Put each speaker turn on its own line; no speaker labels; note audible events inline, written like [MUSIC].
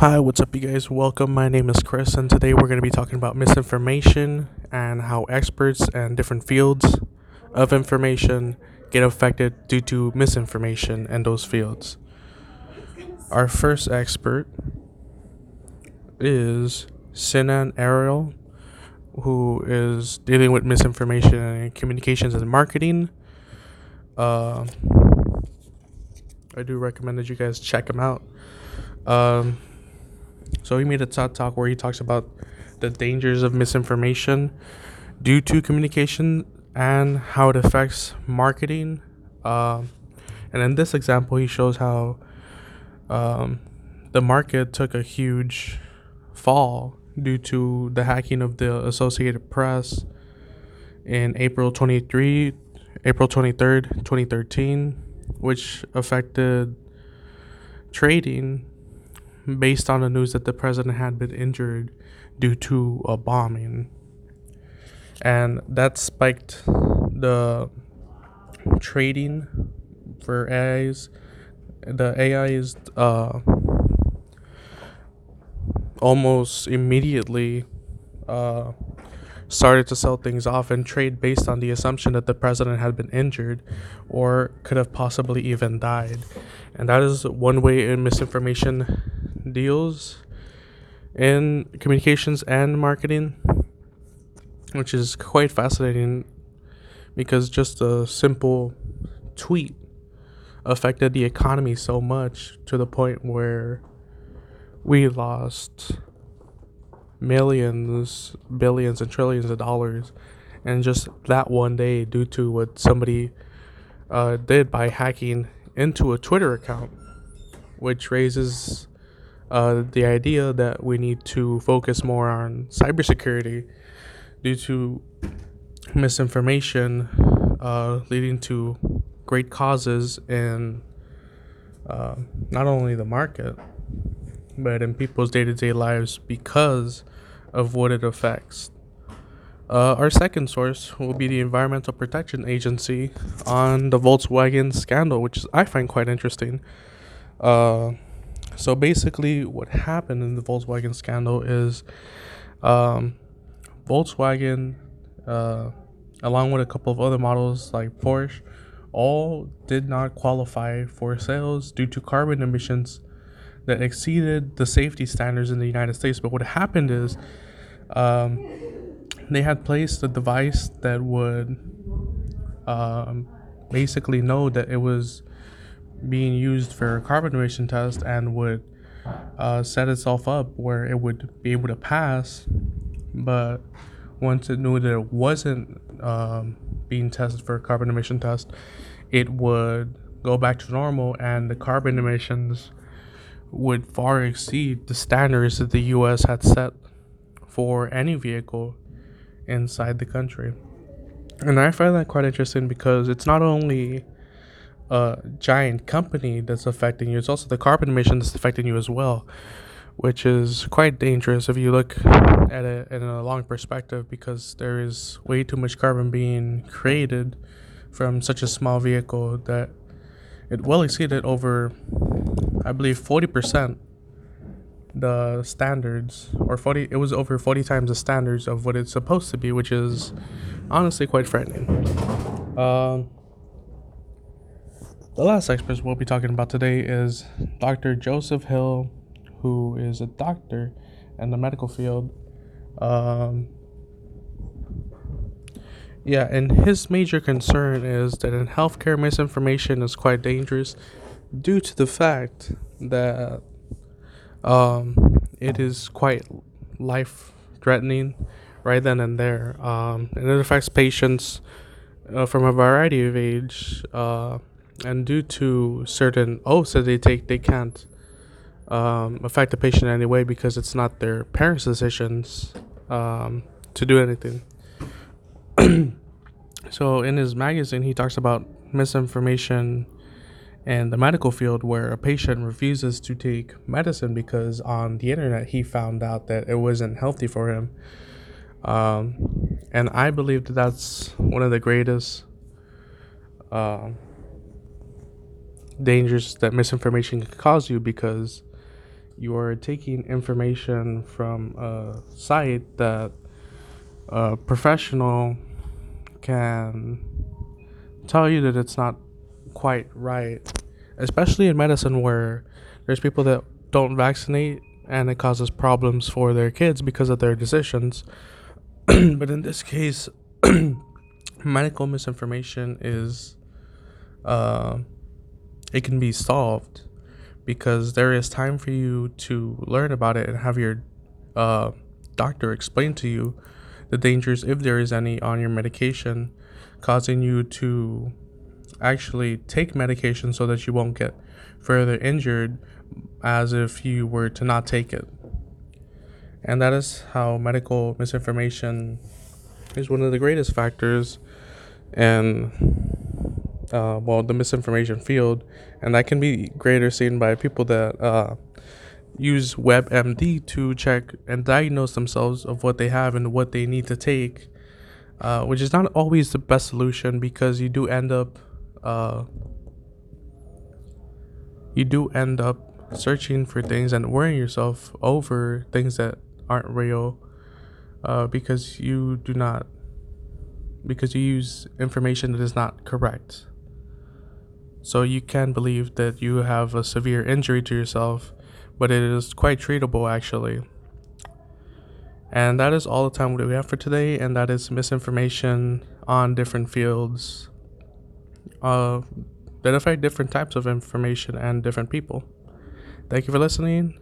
Hi, what's up, you guys? Welcome. My name is Chris, and today we're going to be talking about misinformation and how experts and different fields of information get affected due to misinformation in those fields. Our first expert is Sinan Aral, who is dealing with misinformation and communications and marketing. Uh, I do recommend that you guys check him out. Um, so he made a TED talk where he talks about the dangers of misinformation due to communication and how it affects marketing. Um, and in this example, he shows how um, the market took a huge fall due to the hacking of the Associated Press in April 23, April 23rd, 2013, which affected trading based on the news that the president had been injured due to a bombing. And that spiked the trading for AIs. The AIs uh, almost immediately uh, started to sell things off and trade based on the assumption that the president had been injured or could have possibly even died. And that is one way in misinformation deals in communications and marketing, which is quite fascinating because just a simple tweet affected the economy so much to the point where we lost millions, billions, and trillions of dollars and just that one day due to what somebody uh, did by hacking into a Twitter account, which raises uh, the idea that we need to focus more on cybersecurity due to misinformation uh, leading to great causes in uh, not only the market but in people's day-to-day lives because of what it affects uh, our second source will be the Environmental Protection Agency on the Volkswagen scandal, which I find quite interesting. Uh, so basically, what happened in the Volkswagen scandal is um, Volkswagen, uh, along with a couple of other models like Porsche, all did not qualify for sales due to carbon emissions that exceeded the safety standards in the United States. But what happened is um, they had placed a device that would um, basically know that it was being used for a carbon emission test and would uh, set itself up where it would be able to pass. But once it knew that it wasn't um, being tested for a carbon emission test, it would go back to normal and the carbon emissions would far exceed the standards that the US had set for any vehicle inside the country. And I find that quite interesting because it's not only a giant company that's affecting you, it's also the carbon emission that's affecting you as well, which is quite dangerous if you look at it in a long perspective because there is way too much carbon being created from such a small vehicle that it well exceeded over, I believe, 40% the standards or 40 it was over 40 times the standards of what it's supposed to be which is honestly quite frightening. Um, the last expert we'll be talking about today is dr joseph hill who is a doctor in the medical field um, yeah and his major concern is that in healthcare misinformation is quite dangerous due to the fact that um, it is quite life threatening right then and there. Um, and it affects patients uh, from a variety of age. Uh, and due to certain oaths that they take, they can't um, affect the patient in any way because it's not their parents' decisions um, to do anything. [CLEARS THROAT] so in his magazine, he talks about misinformation in the medical field where a patient refuses to take medicine because on the internet he found out that it wasn't healthy for him. Um, and I believe that that's one of the greatest uh, dangers that misinformation can cause you because you are taking information from a site that a professional can tell you that it's not quite right, especially in medicine where there's people that don't vaccinate and it causes problems for their kids because of their decisions. [CLEARS THROAT] but in this case, [CLEARS THROAT] medical misinformation is uh, it can be solved because there is time for you to learn about it and have your uh, doctor explain to you the dangers, if there is any, on your medication, causing you to actually take medication so that you won't get further injured as if you were to not take it. And that is how medical misinformation is one of the greatest factors and uh, well the misinformation field and that can be greater seen by people that uh, use WebMD to check and diagnose themselves of what they have and what they need to take, uh, which is not always the best solution because you do end up uh, you do end up searching for things and worrying yourself over things that aren't real uh, because you do not because you use information that is not correct. So you can believe that you have a severe injury to yourself but it is quite treatable actually. And that is all the time that we have for today, and that is misinformation on different fields uh, that affect different types of information and different people. Thank you for listening.